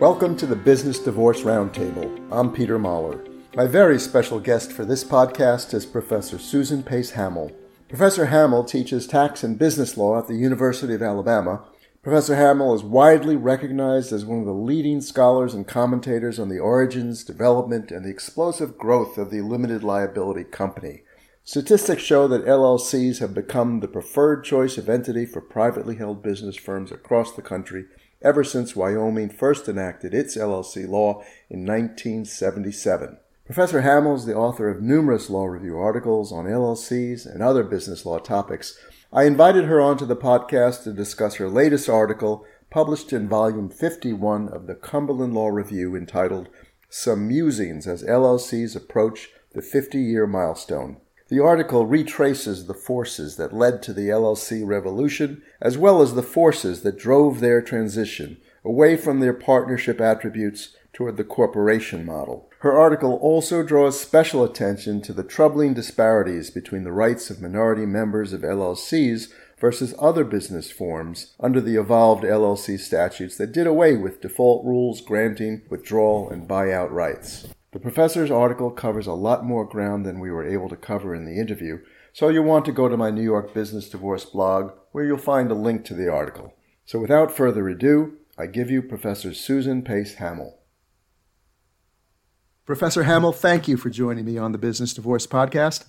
Welcome to the Business Divorce Roundtable. I'm Peter Mahler. My very special guest for this podcast is Professor Susan Pace Hamel. Professor Hamel teaches tax and business law at the University of Alabama. Professor Hamel is widely recognized as one of the leading scholars and commentators on the origins, development, and the explosive growth of the limited liability company. Statistics show that LLCs have become the preferred choice of entity for privately held business firms across the country ever since Wyoming first enacted its LLC law in 1977. Professor Hamel is the author of numerous law review articles on LLCs and other business law topics. I invited her onto the podcast to discuss her latest article, published in volume 51 of the Cumberland Law Review, entitled Some Musings as LLCs Approach the 50 Year Milestone. The article retraces the forces that led to the LLC revolution, as well as the forces that drove their transition away from their partnership attributes toward the corporation model. Her article also draws special attention to the troubling disparities between the rights of minority members of LLCs versus other business forms under the evolved LLC statutes that did away with default rules granting withdrawal and buyout rights. The professor's article covers a lot more ground than we were able to cover in the interview, so you'll want to go to my New York Business Divorce blog where you'll find a link to the article. So without further ado, I give you Professor Susan Pace Hamel. Professor Hamel, thank you for joining me on the Business Divorce Podcast.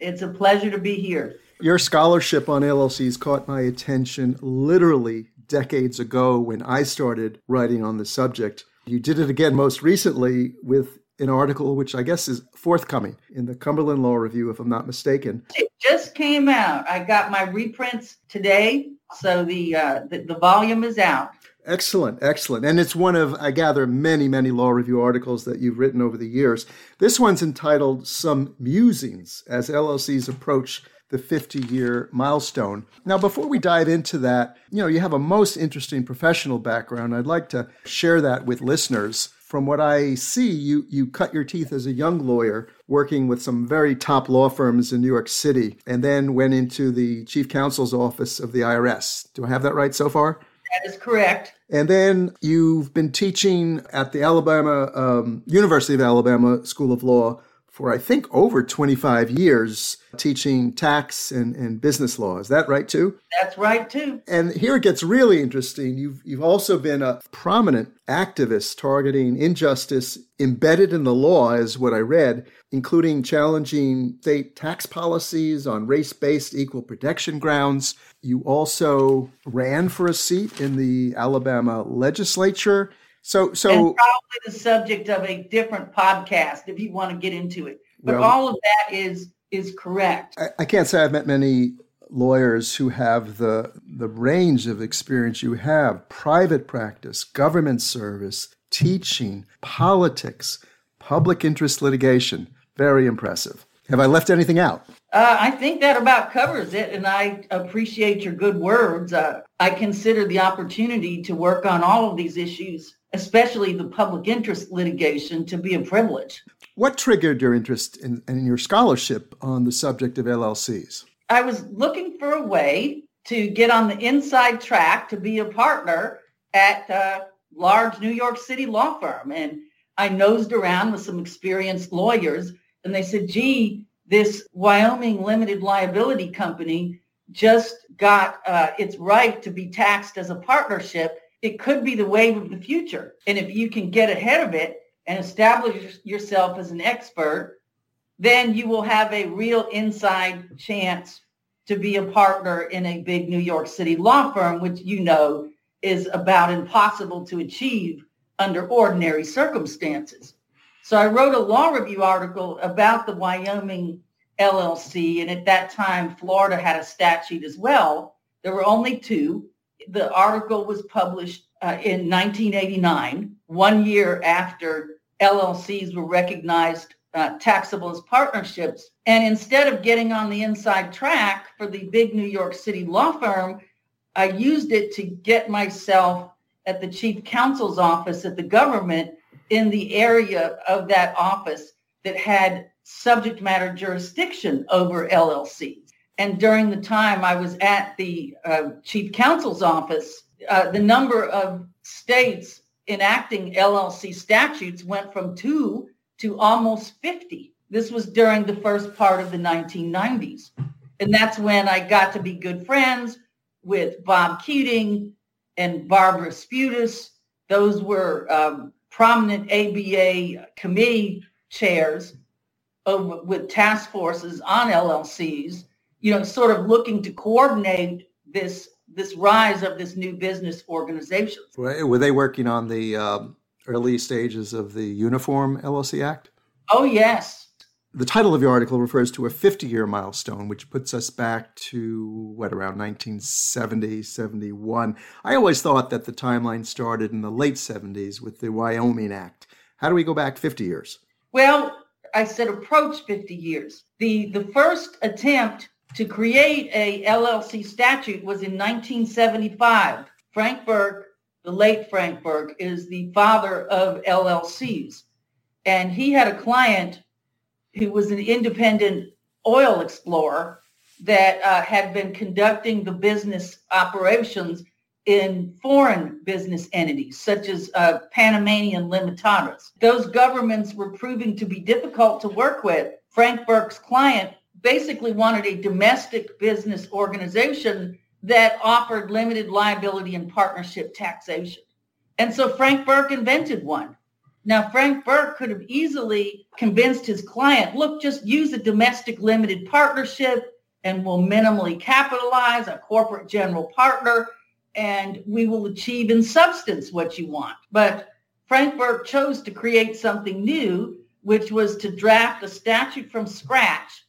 It's a pleasure to be here. Your scholarship on LLCs caught my attention literally decades ago when I started writing on the subject. You did it again most recently with an article which I guess is forthcoming in the Cumberland Law Review, if I'm not mistaken. It just came out. I got my reprints today, so the uh, the, the volume is out. Excellent, excellent. And it's one of, I gather, many, many law review articles that you've written over the years. This one's entitled Some Musings as LLCs Approach the 50 year milestone. Now, before we dive into that, you know, you have a most interesting professional background. I'd like to share that with listeners. From what I see, you, you cut your teeth as a young lawyer working with some very top law firms in New York City and then went into the chief counsel's office of the IRS. Do I have that right so far? That is correct. And then you've been teaching at the Alabama um, University of Alabama School of Law for I think over 25 years, teaching tax and, and business law. Is that right too? That's right too. And here it gets really interesting. You've you've also been a prominent activist targeting injustice embedded in the law, is what I read, including challenging state tax policies on race-based equal protection grounds. You also ran for a seat in the Alabama legislature so, so and probably the subject of a different podcast if you want to get into it. But well, all of that is is correct. I, I can't say I've met many lawyers who have the the range of experience you have: private practice, government service, teaching, politics, public interest litigation. Very impressive. Have I left anything out? Uh, I think that about covers it, and I appreciate your good words. Uh, I consider the opportunity to work on all of these issues especially the public interest litigation, to be a privilege. What triggered your interest in, in your scholarship on the subject of LLCs? I was looking for a way to get on the inside track to be a partner at a large New York City law firm. And I nosed around with some experienced lawyers, and they said, gee, this Wyoming limited liability company just got uh, its right to be taxed as a partnership it could be the wave of the future. And if you can get ahead of it and establish yourself as an expert, then you will have a real inside chance to be a partner in a big New York City law firm, which you know is about impossible to achieve under ordinary circumstances. So I wrote a law review article about the Wyoming LLC, and at that time, Florida had a statute as well. There were only two the article was published uh, in 1989, one year after LLCs were recognized uh, taxable as partnerships. And instead of getting on the inside track for the big New York City law firm, I used it to get myself at the chief counsel's office at the government in the area of that office that had subject matter jurisdiction over LLCs. And during the time I was at the uh, chief counsel's office, uh, the number of states enacting LLC statutes went from two to almost 50. This was during the first part of the 1990s. And that's when I got to be good friends with Bob Keatinge and Barbara Spudis. Those were um, prominent ABA committee chairs with task forces on LLCs, you know, sort of looking to coordinate this this rise of this new business organization. Were they working on the um, early stages of the Uniform LLC Act? Oh yes. The title of your article refers to a 50-year milestone, which puts us back to what around 1970, 71. I always thought that the timeline started in the late 70s with the Wyoming Act. How do we go back 50 years? Well, I said approach 50 years. The the first attempt to create a LLC statute was in 1975. Frank Burke, the late Frank Burke, is the father of LLCs. And he had a client who was an independent oil explorer that uh, had been conducting the business operations in foreign business entities such as uh, Panamanian Limitadas. Those governments were proving to be difficult to work with. Frank Burke's client basically wanted a domestic business organization that offered limited liability and partnership taxation. And so Frank Burke invented one. Now, Frank Burke could have easily convinced his client, look, just use a domestic limited partnership and we'll minimally capitalize a corporate general partner and we will achieve in substance what you want. But Frank Burke chose to create something new, which was to draft a statute from scratch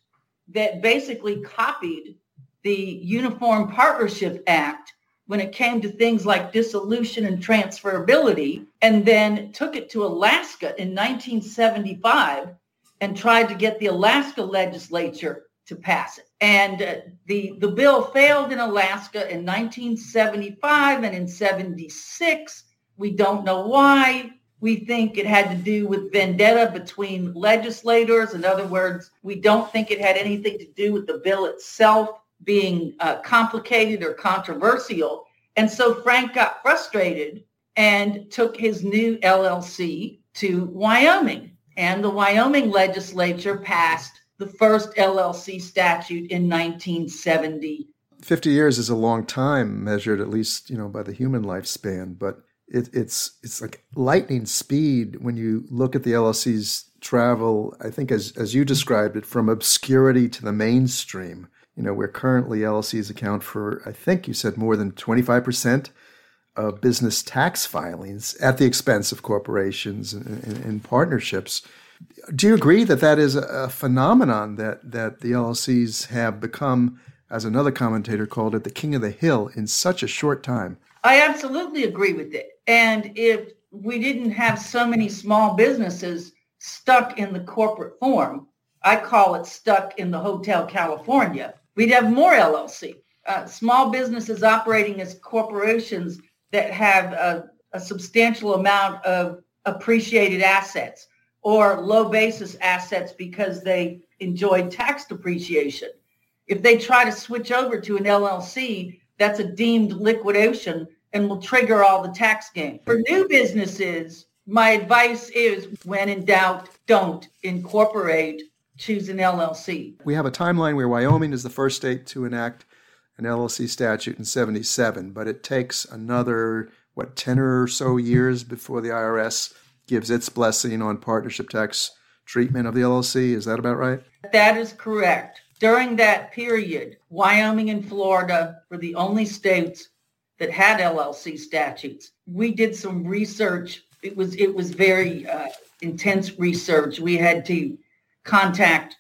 that basically copied the Uniform Partnership Act when it came to things like dissolution and transferability, and then took it to Alaska in 1975 and tried to get the Alaska legislature to pass it. And uh, the, the bill failed in Alaska in 1975 and in 76. We don't know why. We think it had to do with vendetta between legislators. In other words, we don't think it had anything to do with the bill itself being uh, complicated or controversial. And so Frank got frustrated and took his new LLC to Wyoming. And the Wyoming legislature passed the first LLC statute in 1970. 50 years is a long time measured at least, you know, by the human lifespan, but it, it's it's like lightning speed when you look at the LLC's travel. I think as as you described it, from obscurity to the mainstream. You know, where currently LLCs account for, I think you said more than twenty five percent of business tax filings at the expense of corporations and, and, and, partnerships. Do you agree that that is a phenomenon that that the LLCs have become, as another commentator called it, the king of the hill in such a short time? I absolutely agree with it. And if we didn't have so many small businesses stuck in the corporate form, I call it stuck in the Hotel California, we'd have more LLC. Uh, small businesses operating as corporations that have a, a substantial amount of appreciated assets or low basis assets because they enjoyed tax depreciation. If they try to switch over to an LLC, that's a deemed liquidation and will trigger all the tax gain. For new businesses, my advice is when in doubt, don't incorporate, choose an LLC. We have a timeline where Wyoming is the first state to enact an LLC statute in 77, but it takes another, what, 10 or so years before the IRS gives its blessing on partnership tax treatment of the LLC. Is that about right? That is correct. During that period, Wyoming and Florida were the only states that had LLC statutes. We did some research. It was it was very uh, intense research. We had to contact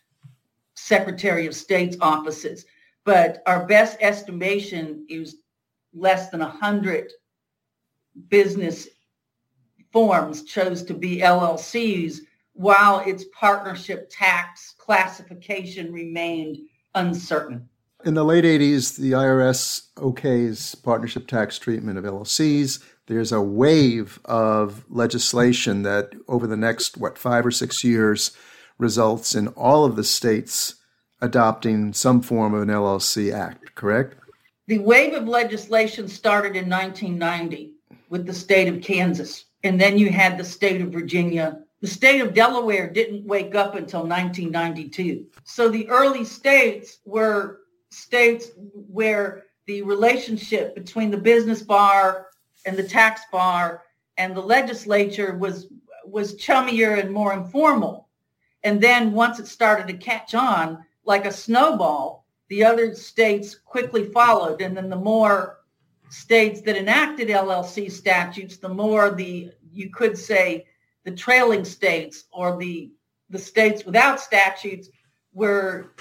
Secretary of State's offices, but our best estimation is less than a hundred business forms chose to be LLCs while its partnership tax classification remained uncertain. In the late 80s, the IRS okays partnership tax treatment of LLCs. There's a wave of legislation that over the next, what, five or six years results in all of the states adopting some form of an LLC act, correct? The wave of legislation started in 1990 with the state of Kansas. And then you had the state of Virginia. The state of Delaware didn't wake up until 1992. So the early states were states where the relationship between the business bar and the tax bar and the legislature was was chummier and more informal. And then once it started to catch on like a snowball, the other states quickly followed. And then the more states that enacted LLC statutes, the more the you could say the trailing states or the the states without statutes were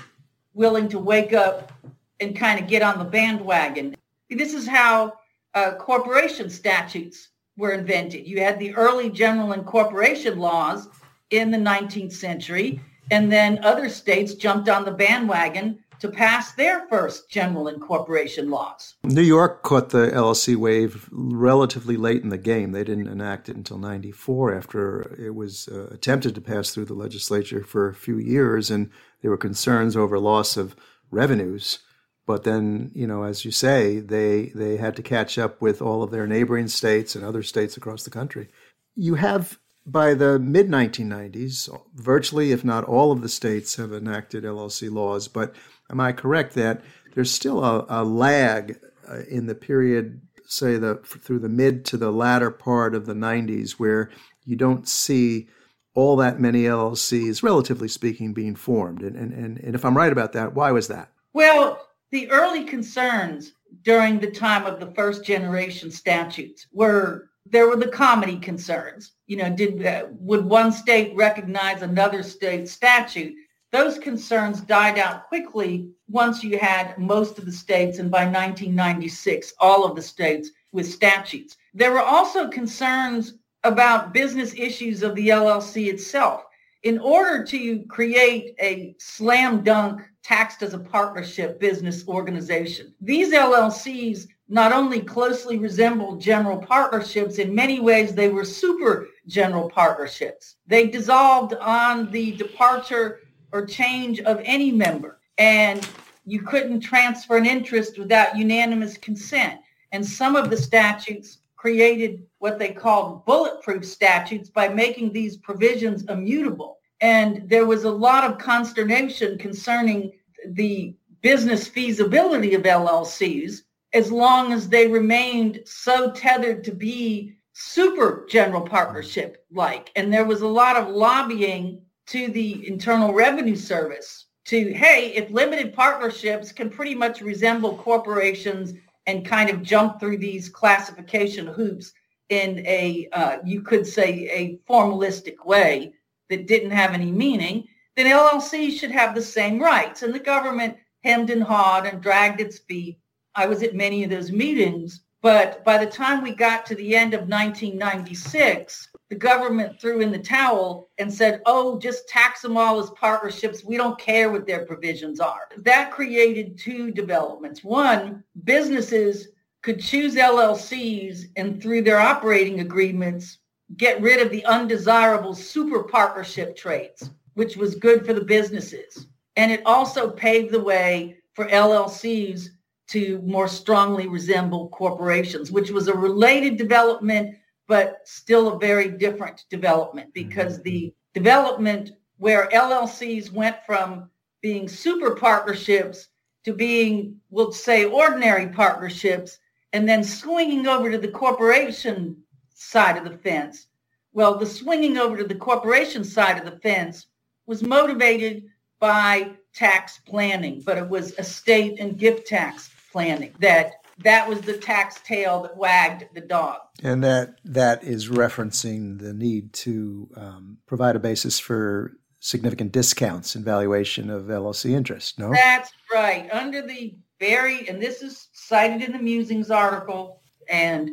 willing to wake up and kind of get on the bandwagon. This is how uh, corporation statutes were invented. You had the early general incorporation laws in the 19th century, and then other states jumped on the bandwagon to pass their first general incorporation laws. New York caught the LLC wave relatively late in the game. They didn't enact it until 94 after it was uh, attempted to pass through the legislature for a few years, and there were concerns over loss of revenues. But then, you know, as you say, they they had to catch up with all of their neighboring states and other states across the country. You have by the mid 1990s, virtually, if not all of the states have enacted LLC laws. But am I correct that there's still a, a lag uh, in the period, say, the through the mid to the latter part of the 90s, where you don't see all that many LLCs, relatively speaking, being formed? And, and, and, and if I'm right about that, why was that? Well, the early concerns during the time of the first generation statutes were there were the comity concerns. You know, did uh, would one state recognize another state statute? Those concerns died out quickly once you had most of the states, and by 1996, all of the states with statutes. There were also concerns about business issues of the LLC itself. In order to create a slam dunk taxed as a partnership business organization. These LLCs not only closely resembled general partnerships, in many ways they were super general partnerships. They dissolved on the departure or change of any member, and you couldn't transfer an interest without unanimous consent. And some of the statutes created what they called bulletproof statutes by making these provisions immutable. And there was a lot of consternation concerning the business feasibility of LLCs as long as they remained so tethered to be super general partnership like. And there was a lot of lobbying to the Internal Revenue Service to, hey, if limited partnerships can pretty much resemble corporations and kind of jump through these classification hoops in a, uh, you could say, a formalistic way that didn't have any meaning, then LLCs should have the same rights. And the government hemmed and hawed and dragged its feet. I was at many of those meetings. But by the time we got to the end of 1996, the government threw in the towel and said, oh, just tax them all as partnerships. We don't care what their provisions are. That created two developments. One, businesses could choose LLCs and through their operating agreements, get rid of the undesirable super partnership traits which was good for the businesses. And it also paved the way for LLCs to more strongly resemble corporations, which was a related development, but still a very different development because mm-hmm. the development where LLCs went from being super partnerships to being, we'll say, ordinary partnerships, and then swinging over to the corporation side of the fence. Well, the swinging over to the corporation side of the fence was motivated by tax planning, but it was estate and gift tax planning that that was the tax tail that wagged the dog. And that that is referencing the need to um, provide a basis for significant discounts in valuation of LLC interest. No, that's right. Under the very, and this is cited in the Musings article, and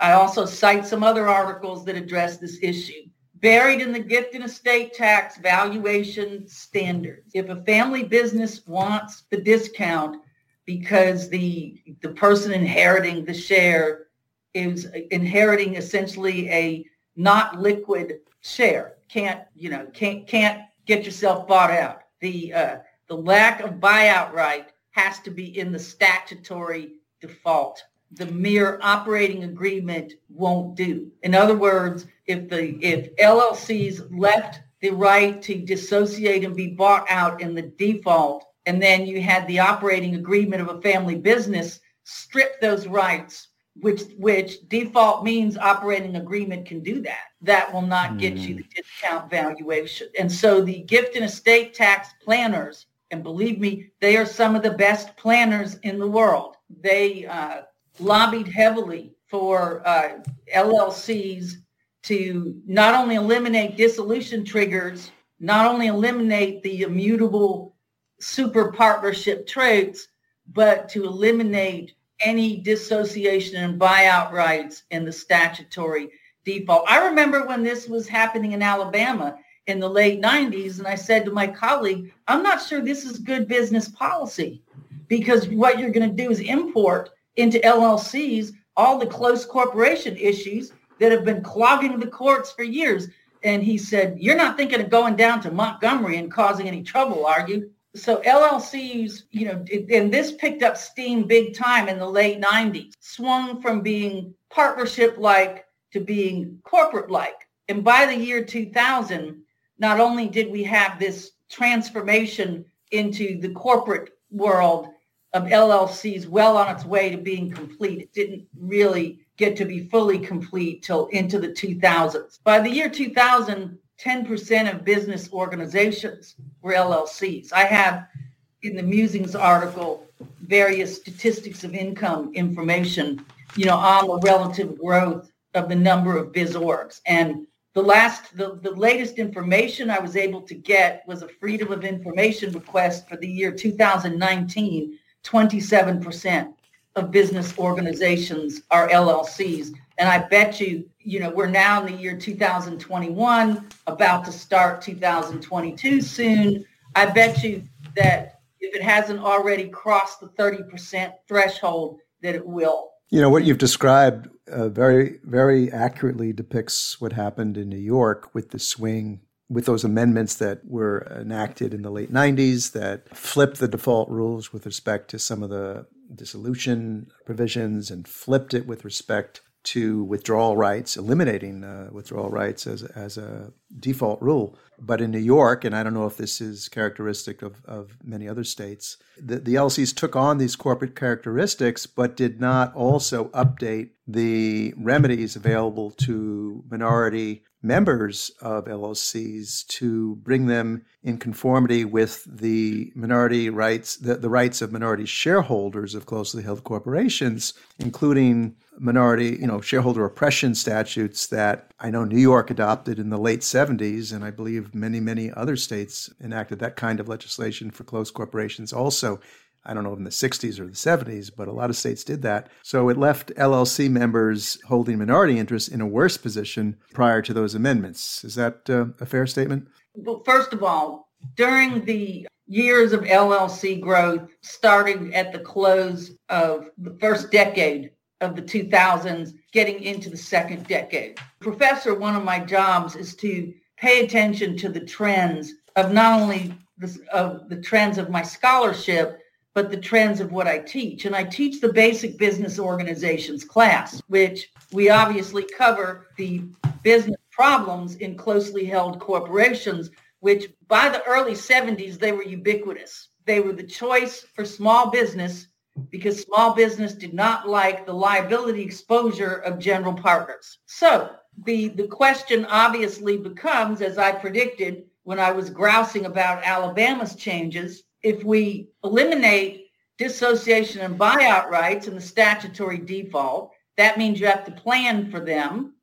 I also cite some other articles that address this issue buried in the gift and estate tax valuation standards. If a family business wants the discount because the the person inheriting the share is inheriting essentially a not liquid share, can't you know can't can't get yourself bought out. The uh, the lack of buyout right has to be in the statutory default the mere operating agreement won't do. In other words, if the if LLCs left the right to dissociate and be bought out in the default, and then you had the operating agreement of a family business strip those rights, which which default means operating agreement can do that. That will not get mm. you the discount valuation. And so the gift and estate tax planners, and believe me, they are some of the best planners in the world. They uh, lobbied heavily for uh, LLCs to not only eliminate dissolution triggers, not only eliminate the immutable super partnership traits, but to eliminate any dissociation and buyout rights in the statutory default. I remember when this was happening in Alabama in the late 90s, and I said to my colleague, I'm not sure this is good business policy because what you're going to do is import into LLCs all the close corporation issues that have been clogging the courts for years. And he said, you're not thinking of going down to Montgomery and causing any trouble, are you? So LLCs, you know, and this picked up steam big time in the late 90s, swung from being partnership-like to being corporate-like. And by the year 2000, not only did we have this transformation into the corporate world of LLCs well on its way to being complete. It didn't really get to be fully complete till into the 2000s. By the year 2000, 10% of business organizations were LLCs. I have in the Musings article various statistics of income information, you know, on the relative growth of the number of biz orgs. And the last, the, the latest information I was able to get was a Freedom of Information request for the year 2019 27% of business organizations are LLCs. And I bet you, you know, we're now in the year 2021, about to start 2022 soon. I bet you that if it hasn't already crossed the 30% threshold, that it will. You know, what you've described uh, very, very accurately depicts what happened in New York with the swing with those amendments that were enacted in the late 90s that flipped the default rules with respect to some of the dissolution provisions and flipped it with respect to withdrawal rights, eliminating uh, withdrawal rights as, as a default rule. But in New York, and I don't know if this is characteristic of, of many other states, the, the LCs took on these corporate characteristics, but did not also update the remedies available to minority members of LLCs to bring them in conformity with the minority rights, the, the rights of minority shareholders of closely held corporations, including minority, you know, shareholder oppression statutes that I know New York adopted in the late 70s, and I believe many, many other states enacted that kind of legislation for closed corporations also. I don't know if in the 60s or the 70s, but a lot of states did that. So it left LLC members holding minority interests in a worse position prior to those amendments. Is that uh, a fair statement? Well, first of all, during the years of LLC growth, starting at the close of the first decade of the 2000s, getting into the second decade. Professor, one of my jobs is to pay attention to the trends of not only the, of the trends of my scholarship, but the trends of what I teach. And I teach the basic business organizations class, which we obviously cover the business problems in closely held corporations, which by the early 70s, they were ubiquitous. They were the choice for small business because small business did not like the liability exposure of general partners. So the, the question obviously becomes, as I predicted when I was grousing about Alabama's changes, if we eliminate dissociation and buyout rights and the statutory default, that means you have to plan for them.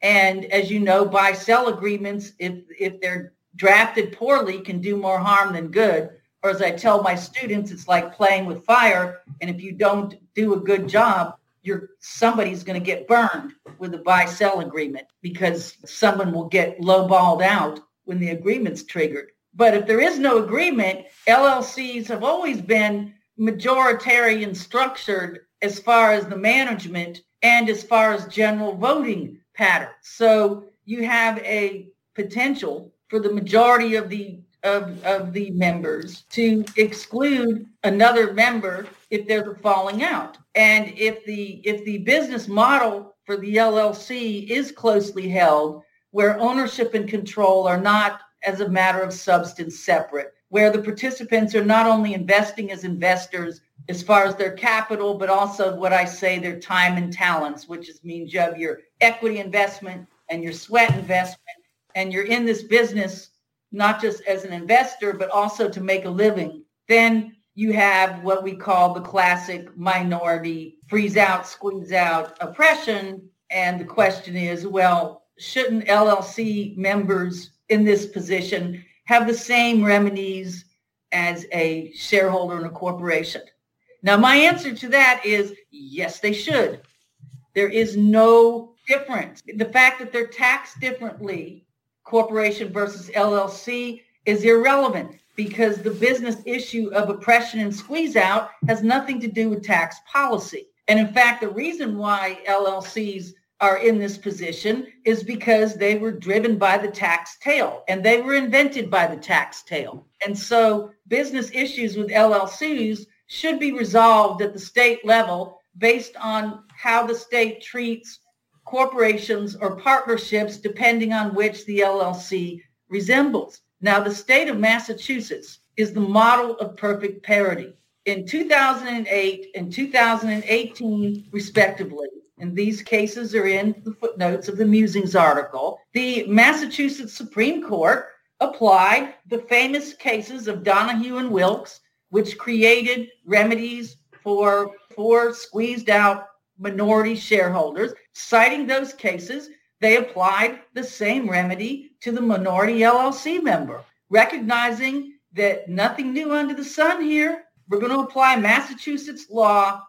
And as you know, buy-sell agreements, if, if they're drafted poorly, can do more harm than good. Or as I tell my students, it's like playing with fire. And if you don't do a good job, you're somebody's going to get burned with a buy-sell agreement because someone will get lowballed out when the agreement's triggered. But if there is no agreement, LLCs have always been majoritarian structured as far as the management and as far as general voting patterns. So you have a potential for the majority of the of, of the members to exclude another member if there's a falling out. And if the if the business model for the LLC is closely held, where ownership and control are not as a matter of substance separate, where the participants are not only investing as investors as far as their capital, but also what I say their time and talents, which is, means you have your equity investment and your sweat investment, and you're in this business not just as an investor, but also to make a living. Then you have what we call the classic minority freeze out, squeeze out oppression. And the question is, well, shouldn't LLC members in this position have the same remedies as a shareholder in a corporation? Now, my answer to that is yes, they should. There is no difference. The fact that they're taxed differently, corporation versus LLC, is irrelevant because the business issue of oppression and squeeze out has nothing to do with tax policy. And in fact, the reason why LLCs are in this position is because they were driven by the tax tail and they were invented by the tax tail. And so business issues with LLCs should be resolved at the state level based on how the state treats corporations or partnerships depending on which the LLC resembles. Now, the state of Massachusetts is the model of perfect parity. In 2008 and 2018, respectively, and these cases are in the footnotes of the Musings article, the Massachusetts Supreme Court applied the famous cases of Donahue and Wilkes, which created remedies for, for squeezed out minority shareholders. Citing those cases, they applied the same remedy to the minority LLC member, recognizing that nothing new under the sun here. We're going to apply Massachusetts law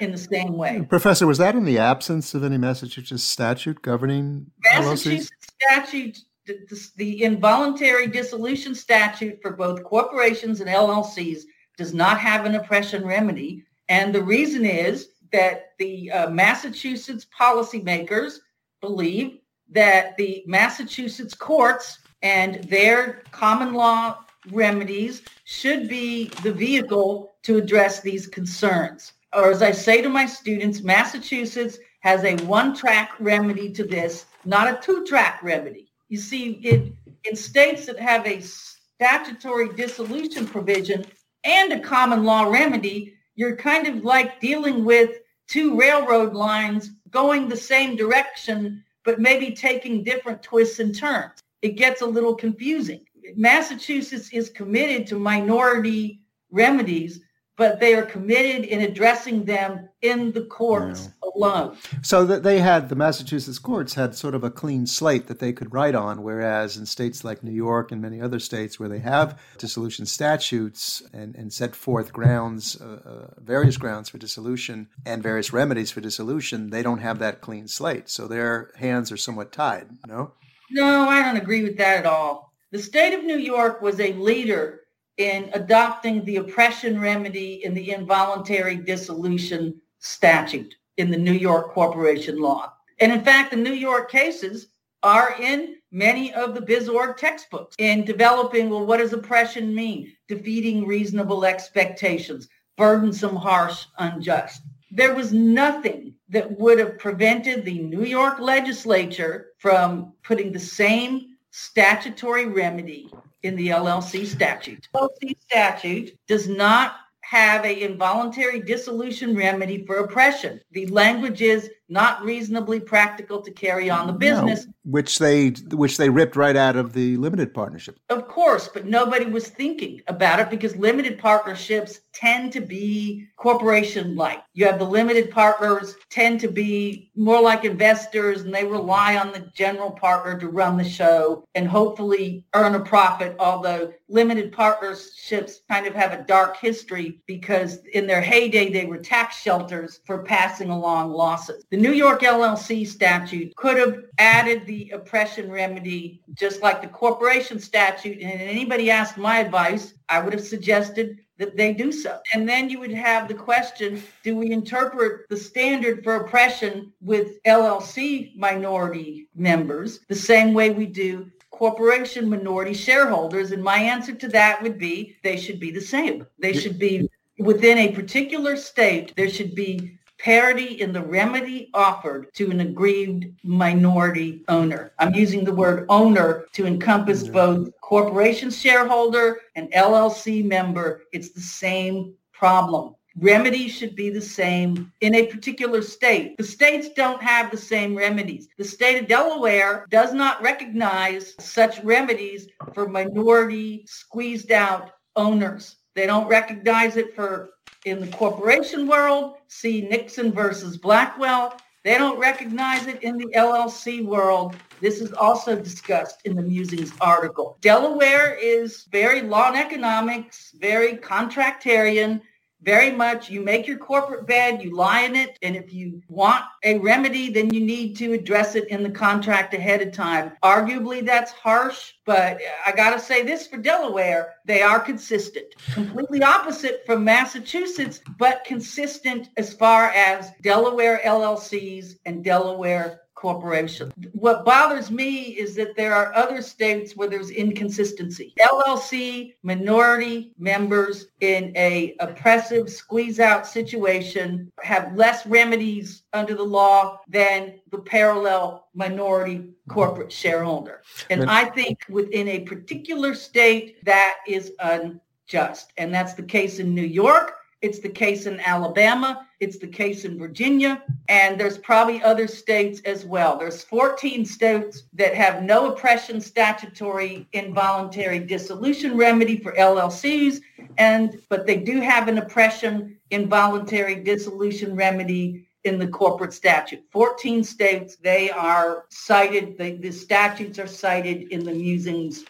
in the same way. Professor, was that in the absence of any Massachusetts statute governing Massachusetts LLCs? statute, the, the involuntary dissolution statute for both corporations and LLCs does not have an oppression remedy. And the reason is that the uh, Massachusetts policymakers believe that the Massachusetts courts and their common law remedies should be the vehicle to address these concerns. Or as I say to my students, Massachusetts has a one-track remedy to this, not a two-track remedy. You see, it, in states that have a statutory dissolution provision and a common law remedy, you're kind of like dealing with two railroad lines going the same direction, but maybe taking different twists and turns. It gets a little confusing. Massachusetts is committed to minority remedies, but they are committed in addressing them in the courts yeah. alone. So that they had the Massachusetts courts had sort of a clean slate that they could write on, whereas in states like New York and many other states where they have dissolution statutes and, and set forth grounds, uh, uh, various grounds for dissolution and various remedies for dissolution, they don't have that clean slate. So their hands are somewhat tied. No. No, I don't agree with that at all. The state of New York was a leader in adopting the oppression remedy in the involuntary dissolution statute in the New York corporation law. And in fact, the New York cases are in many of the BizOrg textbooks in developing, well, what does oppression mean? Defeating reasonable expectations, burdensome, harsh, unjust. There was nothing that would have prevented the New York legislature from putting the same statutory remedy in the LLC statute. LLC statute does not have a involuntary dissolution remedy for oppression. The language is not reasonably practical to carry on the business. No, which they which they ripped right out of the limited partnership. Of course, but nobody was thinking about it because limited partnerships tend to be corporation like. You have the limited partners tend to be more like investors and they rely on the general partner to run the show and hopefully earn a profit, although limited partnerships kind of have a dark history because in their heyday they were tax shelters for passing along losses. The New York LLC statute could have added the oppression remedy just like the corporation statute. And anybody asked my advice, I would have suggested that they do so. And then you would have the question, do we interpret the standard for oppression with LLC minority members the same way we do corporation minority shareholders? And my answer to that would be they should be the same. They should be within a particular state, there should be parity in the remedy offered to an aggrieved minority owner. I'm using the word owner to encompass both corporation shareholder and LLC member. It's the same problem. Remedies should be the same in a particular state. The states don't have the same remedies. The state of Delaware does not recognize such remedies for minority squeezed out owners. They don't recognize it for in the corporation world. See Nixon versus Blackwell. They don't recognize it in the LLC world. This is also discussed in the Musings article. Delaware is very law and economics, very contractarian very much you make your corporate bed, you lie in it, and if you want a remedy, then you need to address it in the contract ahead of time. Arguably, that's harsh, but I got to say this for Delaware, they are consistent. Completely opposite from Massachusetts, but consistent as far as Delaware LLCs and Delaware corporation. What bothers me is that there are other states where there's inconsistency. LLC minority members in a oppressive squeeze out situation have less remedies under the law than the parallel minority corporate shareholder. And I think within a particular state that is unjust. And that's the case in New York. It's the case in Alabama. It's the case in Virginia. And there's probably other states as well. There's 14 states that have no oppression statutory involuntary dissolution remedy for LLCs. And but they do have an oppression involuntary dissolution remedy in the corporate statute. 14 states, they are cited, the, the statutes are cited in the musings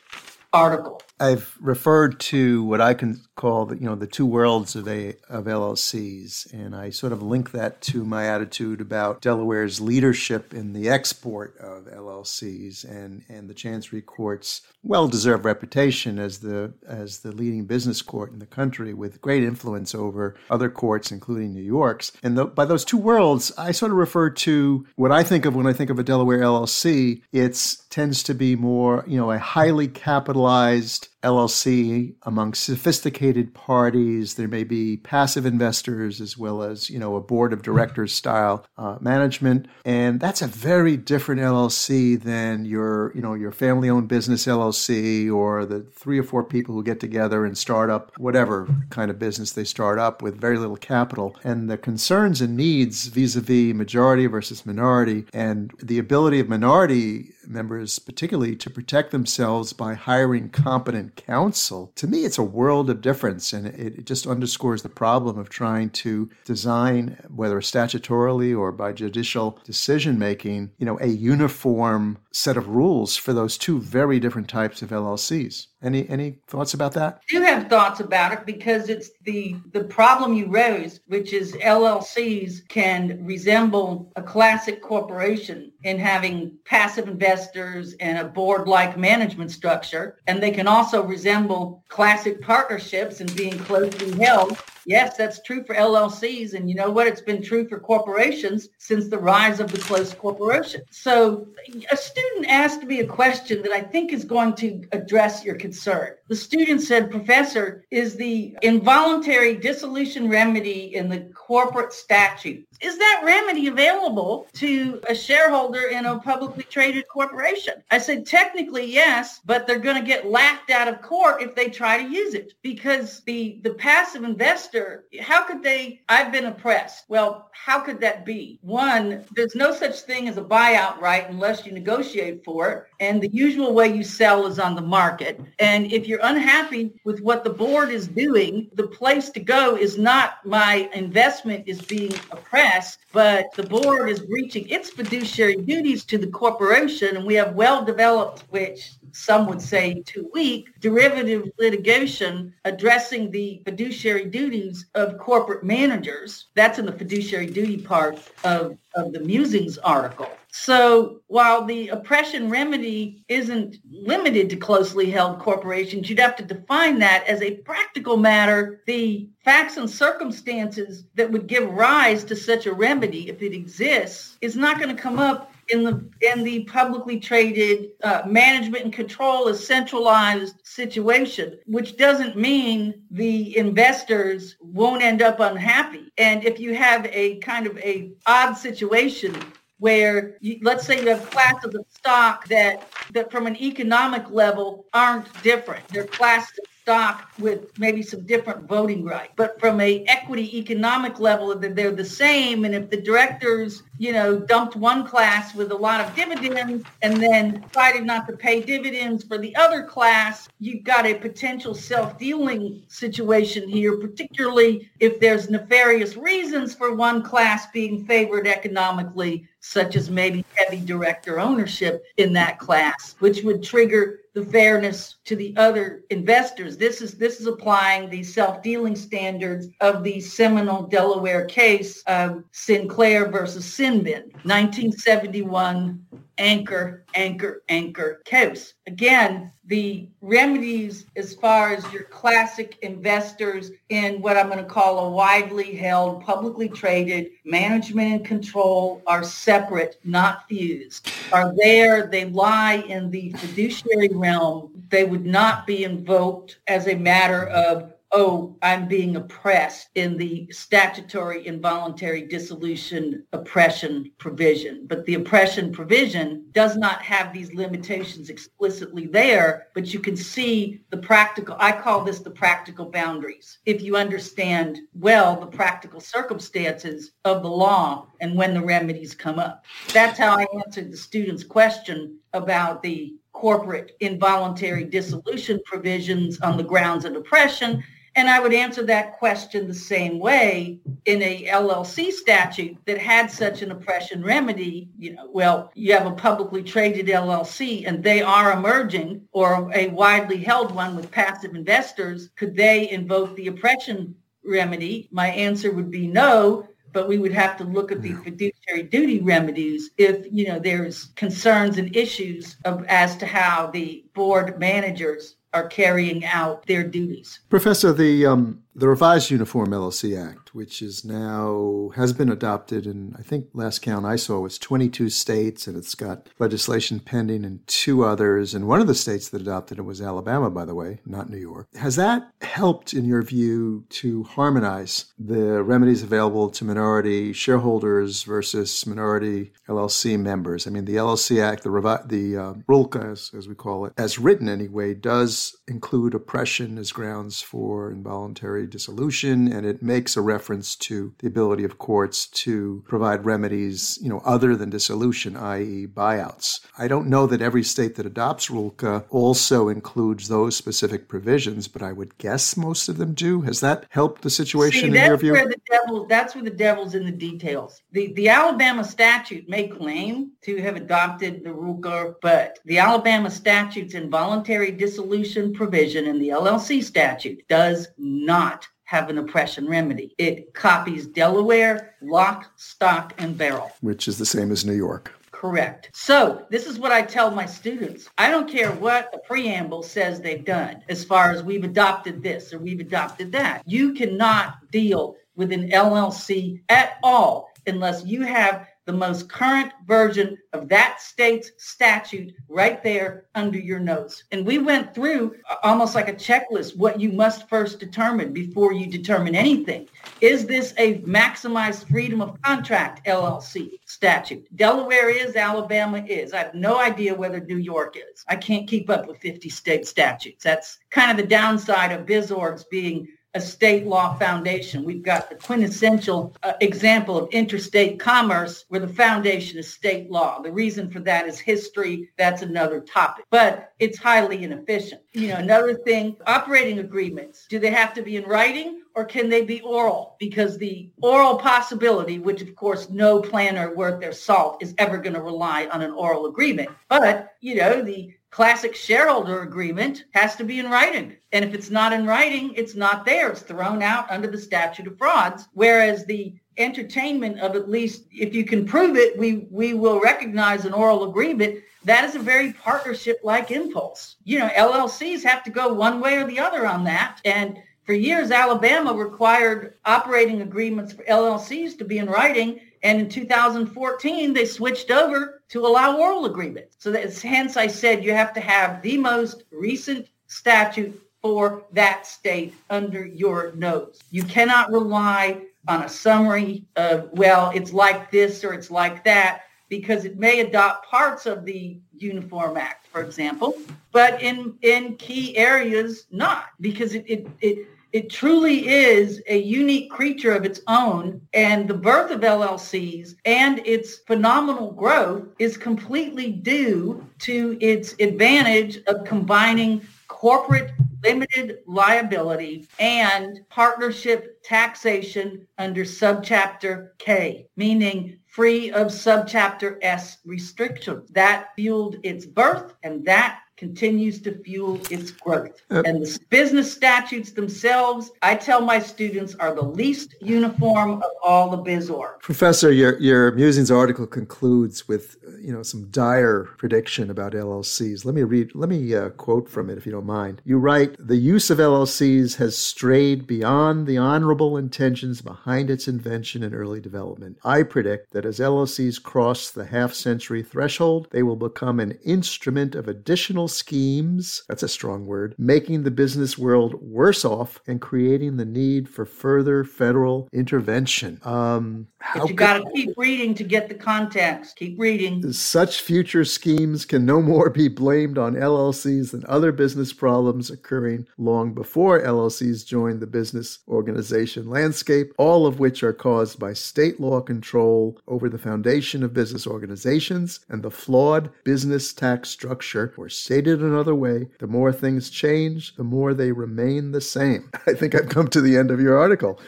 article. I've referred to what I can call the, you know the two worlds of a of LLCs, and I sort of link that to my attitude about Delaware's leadership in the export of LLCs and and the Chancery Court's well-deserved reputation as the as the leading business court in the country, with great influence over other courts, including New York's. And the, by those two worlds, I sort of refer to what I think of when I think of a Delaware LLC. It tends to be more you know a highly capitalized LLC among sophisticated parties. There may be passive investors as well as, you know, a board of directors style uh, management. And that's a very different LLC than your, you know, your family owned business LLC or the three or four people who get together and start up whatever kind of business they start up with very little capital. And the concerns and needs vis-a-vis majority versus minority and the ability of minority members particularly to protect themselves by hiring competent counsel to me it's a world of difference and it, it just underscores the problem of trying to design whether statutorily or by judicial decision making you know a uniform set of rules for those two very different types of LLCs any any thoughts about that? I do have thoughts about it because it's the the problem you raised, which is LLCs can resemble a classic corporation in having passive investors and a board-like management structure, and they can also resemble classic partnerships and being closely held Yes, that's true for LLCs. And you know what? It's been true for corporations since the rise of the closed corporation. So a student asked me a question that I think is going to address your concern. The student said, Professor, is the involuntary dissolution remedy in the corporate statute, is that remedy available to a shareholder in a publicly traded corporation? I said, technically, yes, but they're going to get laughed out of court if they try to use it because the, the passive investor, how could they, I've been oppressed. Well, how could that be? One, there's no such thing as a buyout right unless you negotiate for it. And the usual way you sell is on the market. And if you're unhappy with what the board is doing, the place to go is not my investment is being oppressed, but the board is breaching its fiduciary duties to the corporation. And we have well-developed, which some would say too weak, derivative litigation addressing the fiduciary duties of corporate managers. That's in the fiduciary duty part of, of the Musings article. So while the oppression remedy isn't limited to closely held corporations, you'd have to define that as a practical matter. The facts and circumstances that would give rise to such a remedy, if it exists, is not going to come up in the in the publicly traded uh, management and control is centralized situation, which doesn't mean the investors won't end up unhappy. And if you have a kind of a odd situation where you, let's say you have classes of stock that that from an economic level aren't different. They're classes stock with maybe some different voting rights. But from a equity economic level, they're the same. And if the directors, you know, dumped one class with a lot of dividends and then decided not to pay dividends for the other class, you've got a potential self-dealing situation here, particularly if there's nefarious reasons for one class being favored economically such as maybe heavy director ownership in that class, which would trigger the fairness to the other investors. This is this is applying the self-dealing standards of the seminal Delaware case of Sinclair versus Levien, 1971 anchor, anchor, anchor case. Again, the remedies as far as your classic investors in what I'm going to call a widely held, publicly traded management and control are separate, not fused. Are there, they lie in the fiduciary realm. They would not be invoked as a matter of oh, I'm being oppressed in the statutory involuntary dissolution oppression provision. But the oppression provision does not have these limitations explicitly there, but you can see the practical, I call this the practical boundaries. If you understand well the practical circumstances of the law and when the remedies come up. That's how I answered the student's question about the corporate involuntary dissolution provisions on the grounds of oppression and I would answer that question the same way in a LLC statute that had such an oppression remedy. You know, well, you have a publicly traded LLC and they are emerging or a widely held one with passive investors. Could they invoke the oppression remedy? My answer would be no, but we would have to look at the fiduciary duty remedies if you know there's concerns and issues of as to how the board managers are carrying out their duties. Professor, the um, the revised Uniform LLC Act, which is now has been adopted in I think last count I saw was 22 states, and it's got legislation pending in two others. And one of the states that adopted it was Alabama, by the way, not New York. Has that helped, in your view, to harmonize the remedies available to minority shareholders versus minority LLC members? I mean, the LLC Act, the revi- the uh, as, as we call it, as written anyway, does include oppression as grounds for involuntary dissolution, and it makes a reference to the ability of courts to provide remedies, you know, other than dissolution, i.e., buyouts. I don't know that every state that adopts RULCA also includes those specific provisions, but I would guess most of them do. Has that helped the situation See, in your view? Where the devil, that's where the devil's in the details. The, the Alabama statute may claim to have adopted the RULCA, but the Alabama statute's involuntary dissolution provision in the LLC statute does not have an oppression remedy. It copies Delaware, lock, stock, and barrel. Which is the same as New York. Correct. So this is what I tell my students. I don't care what the preamble says they've done as far as we've adopted this or we've adopted that. You cannot deal with an LLC at all unless you have the most current version of that state's statute right there under your nose. And we went through almost like a checklist what you must first determine before you determine anything. Is this a maximized freedom of contract LLC statute? Delaware is, Alabama is. I have no idea whether New York is. I can't keep up with 50 state statutes. That's kind of the downside of BizOrgs being state law foundation. We've got the quintessential uh, example of interstate commerce where the foundation is state law. The reason for that is history. That's another topic, but it's highly inefficient. You know, another thing, operating agreements, do they have to be in writing or can they be oral? Because the oral possibility, which of course no planner worth their salt is ever going to rely on an oral agreement. But, you know, the classic shareholder agreement has to be in writing. And if it's not in writing, it's not there. It's thrown out under the statute of frauds. Whereas the entertainment of at least, if you can prove it, we, we will recognize an oral agreement. That is a very partnership-like impulse. You know, LLCs have to go one way or the other on that. And for years, Alabama required operating agreements for LLCs to be in writing. And in 2014, they switched over to allow oral agreements. So that's hence I said you have to have the most recent statute for that state under your nose. You cannot rely on a summary of, well, it's like this or it's like that, because it may adopt parts of the Uniform Act, for example, but in, in key areas not, because it, it, it it truly is a unique creature of its own. And the birth of LLCs and its phenomenal growth is completely due to its advantage of combining corporate limited liability and partnership taxation under subchapter K, meaning free of subchapter S restrictions. That fueled its birth and that continues to fuel its growth. And the business statutes themselves, I tell my students, are the least uniform of all the BizOrg. Professor, your, your Musings article concludes with, you know, some dire prediction about LLCs. Let me read, let me uh, quote from it if you don't mind. You write, the use of LLCs has strayed beyond the honorable intentions behind its invention and early development. I predict that as LLCs cross the half century threshold, they will become an instrument of additional schemes, that's a strong word, making the business world worse off and creating the need for further federal intervention. Um, but you got to keep reading to get the context. Keep reading. Such future schemes can no more be blamed on LLCs than other business problems occurring long before LLCs joined the business organization landscape, all of which are caused by state law control over the foundation of business organizations and the flawed business tax structure or state Stated another way, the more things change, the more they remain the same. I think I've come to the end of your article.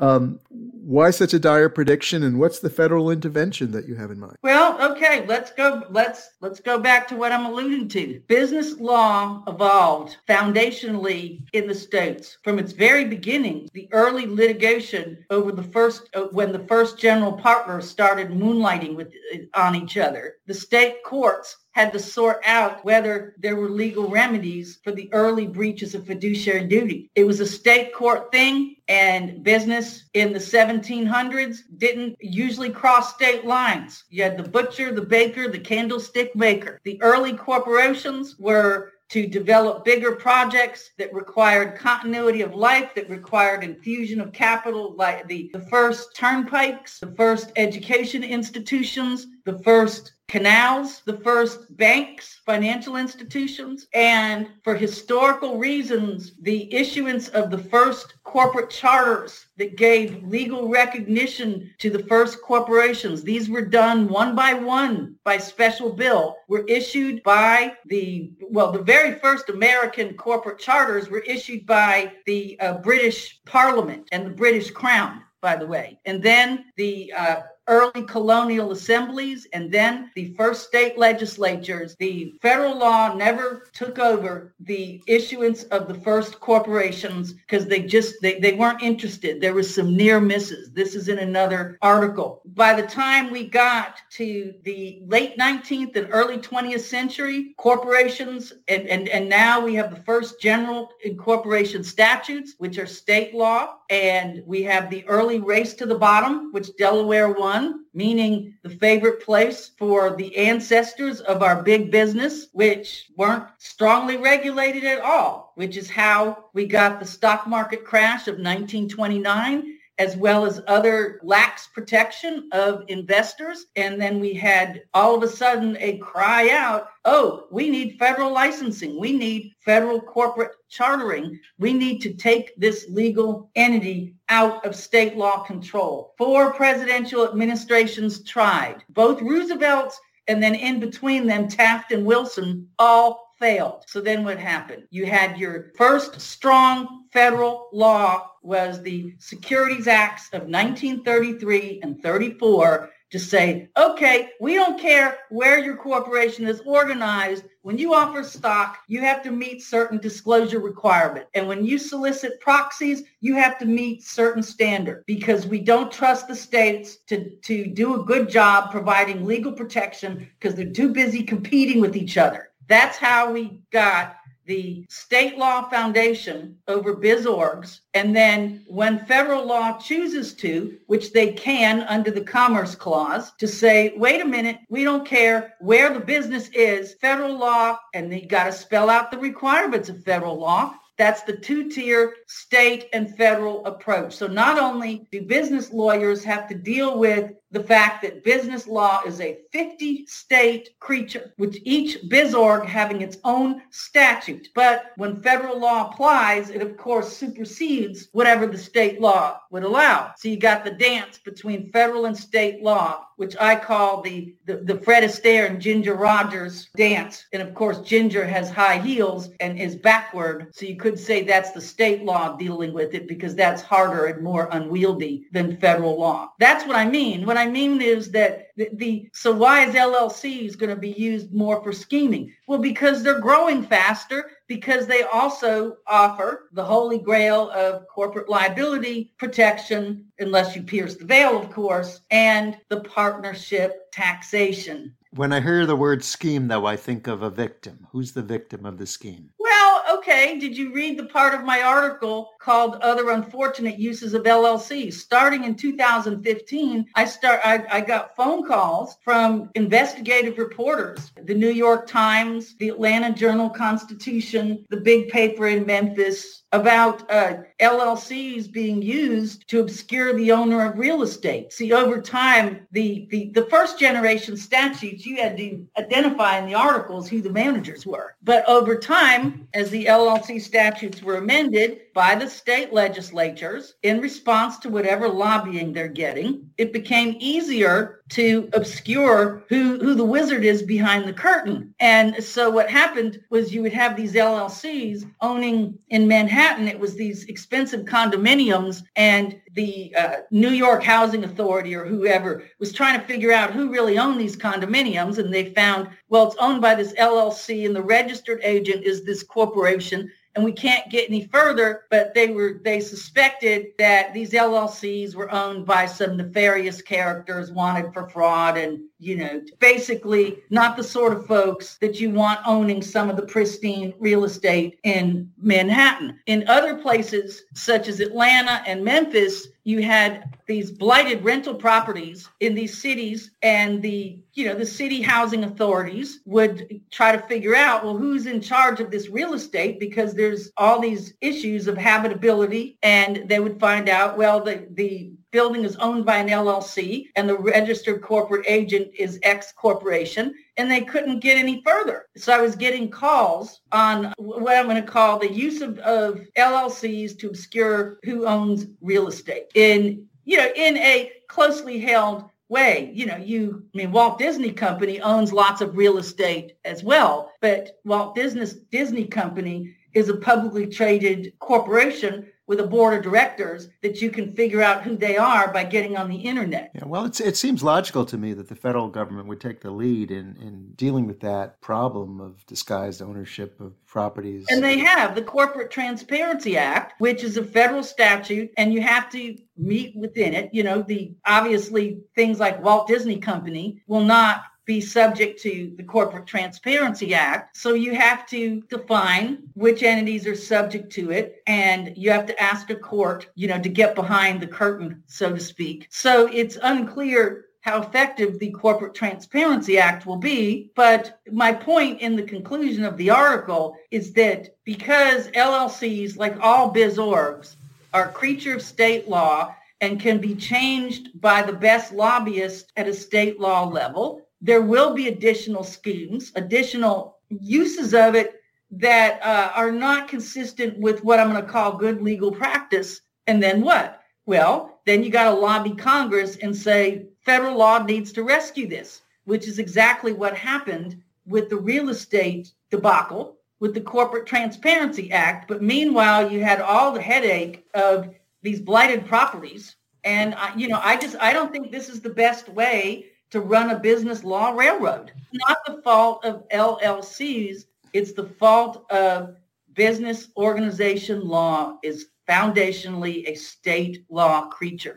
Um, why such a dire prediction and what's the federal intervention that you have in mind well okay let's go let's let's go back to what i'm alluding to business law evolved foundationally in the states from its very beginning the early litigation over the first uh, when the first general partners started moonlighting with uh, on each other the state courts had to sort out whether there were legal remedies for the early breaches of fiduciary duty. It was a state court thing and business in the 1700s didn't usually cross state lines. You had the butcher, the baker, the candlestick maker. The early corporations were to develop bigger projects that required continuity of life, that required infusion of capital, like the, the first turnpikes, the first education institutions, the first canals, the first banks, financial institutions, and for historical reasons, the issuance of the first corporate charters that gave legal recognition to the first corporations. These were done one by one by special bill, were issued by the, well, the very first American corporate charters were issued by the uh, British Parliament and the British Crown by the way. And then the uh, early colonial assemblies and then the first state legislatures, the federal law never took over the issuance of the first corporations because they just they, they weren't interested. There was some near misses. This is in another article. By the time we got to the late 19th and early 20th century, corporations and, and, and now we have the first general incorporation statutes, which are state law. And we have the early race to the bottom, which Delaware won meaning the favorite place for the ancestors of our big business, which weren't strongly regulated at all, which is how we got the stock market crash of 1929 as well as other lax protection of investors. And then we had all of a sudden a cry out, oh, we need federal licensing. We need federal corporate chartering. We need to take this legal entity out of state law control. Four presidential administrations tried, both Roosevelt's and then in between them, Taft and Wilson all failed. So then what happened? You had your first strong federal law was the Securities Acts of 1933 and 34 to say, okay, we don't care where your corporation is organized. When you offer stock, you have to meet certain disclosure requirements. And when you solicit proxies, you have to meet certain standards because we don't trust the states to, to do a good job providing legal protection because they're too busy competing with each other. That's how we got the state law foundation over biz orgs. And then when federal law chooses to, which they can under the Commerce Clause, to say, wait a minute, we don't care where the business is, federal law, and they got to spell out the requirements of federal law. That's the two-tier state and federal approach. So not only do business lawyers have to deal with the fact that business law is a 50 state creature, with each BizOrg having its own statute. But when federal law applies, it of course supersedes whatever the state law would allow. So you got the dance between federal and state law, which I call the, the, the Fred Astaire and Ginger Rogers dance. And of course, Ginger has high heels and is backward. So you could say that's the state law dealing with it because that's harder and more unwieldy than federal law. That's what I mean. When I mean is that the, the so why is LLCs going to be used more for scheming? Well, because they're growing faster because they also offer the holy grail of corporate liability protection, unless you pierce the veil, of course, and the partnership taxation. When I hear the word scheme, though, I think of a victim. Who's the victim of the scheme? Well, okay. Did you read the part of my article called Other Unfortunate Uses of LLCs? Starting in 2015, I start I, I got phone calls from investigative reporters, the New York Times, the Atlanta Journal Constitution, the big paper in Memphis, about uh, LLCs being used to obscure the owner of real estate. See, over time, the, the, the first generation statutes, you had to identify in the articles who the managers were. But over time, as the LLC statutes were amended by the state legislatures in response to whatever lobbying they're getting, it became easier to obscure who, who the wizard is behind the curtain. And so what happened was you would have these LLCs owning in Manhattan, it was these expensive condominiums and the uh, New York Housing Authority or whoever was trying to figure out who really owned these condominiums. And they found, well, it's owned by this LLC and the registered agent is this corporation and we can't get any further but they were they suspected that these llcs were owned by some nefarious characters wanted for fraud and you know basically not the sort of folks that you want owning some of the pristine real estate in manhattan. In other places such as atlanta and memphis you had these blighted rental properties in these cities and the you know the city housing authorities would try to figure out well who's in charge of this real estate? Because there's all these issues of habitability and they would find out well the the building is owned by an LLC and the registered corporate agent is X corporation and they couldn't get any further. So I was getting calls on what I'm going to call the use of, of LLCs to obscure who owns real estate in, you know, in a closely held way. You know, you, I mean, Walt Disney Company owns lots of real estate as well, but Walt Disney, Disney Company is a publicly traded corporation with a board of directors that you can figure out who they are by getting on the internet. Yeah, well, it seems logical to me that the federal government would take the lead in, in dealing with that problem of disguised ownership of properties. And they have the Corporate Transparency Act, which is a federal statute, and you have to meet within it. You know, the obviously things like Walt Disney Company will not be subject to the Corporate Transparency Act. So you have to define which entities are subject to it and you have to ask a court, you know, to get behind the curtain, so to speak. So it's unclear how effective the Corporate Transparency Act will be. But my point in the conclusion of the article is that because LLCs, like all biz orgs, are creature of state law and can be changed by the best lobbyist at a state law level, there will be additional schemes, additional uses of it that uh, are not consistent with what I'm going to call good legal practice. And then what? Well, then you got to lobby Congress and say federal law needs to rescue this, which is exactly what happened with the real estate debacle with the Corporate Transparency Act. But meanwhile, you had all the headache of these blighted properties. And, you know, I just, I don't think this is the best way to run a business law railroad. It's not the fault of LLCs. It's the fault of business organization law is foundationally a state law creature.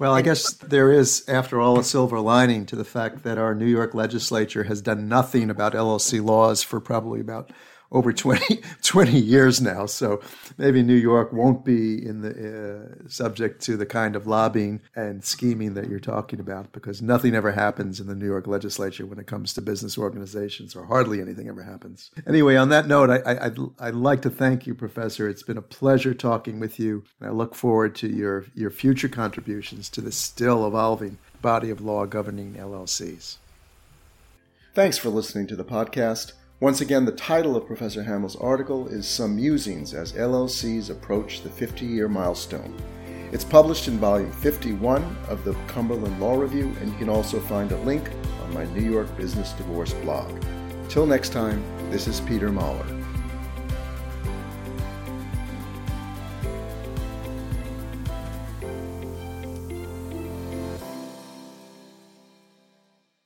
Well, I guess there is, after all, a silver lining to the fact that our New York legislature has done nothing about LLC laws for probably about over 20, 20 years now. So maybe New York won't be in the uh, subject to the kind of lobbying and scheming that you're talking about because nothing ever happens in the New York legislature when it comes to business organizations, or hardly anything ever happens. Anyway, on that note, I, I, I'd, I'd like to thank you, Professor. It's been a pleasure talking with you. I look forward to your, your future contributions to the still evolving body of law governing LLCs. Thanks for listening to the podcast. Once again, the title of Professor Hamill's article is Some Musings as LLCs Approach the 50 Year Milestone. It's published in volume 51 of the Cumberland Law Review, and you can also find a link on my New York Business Divorce blog. Till next time, this is Peter Mahler.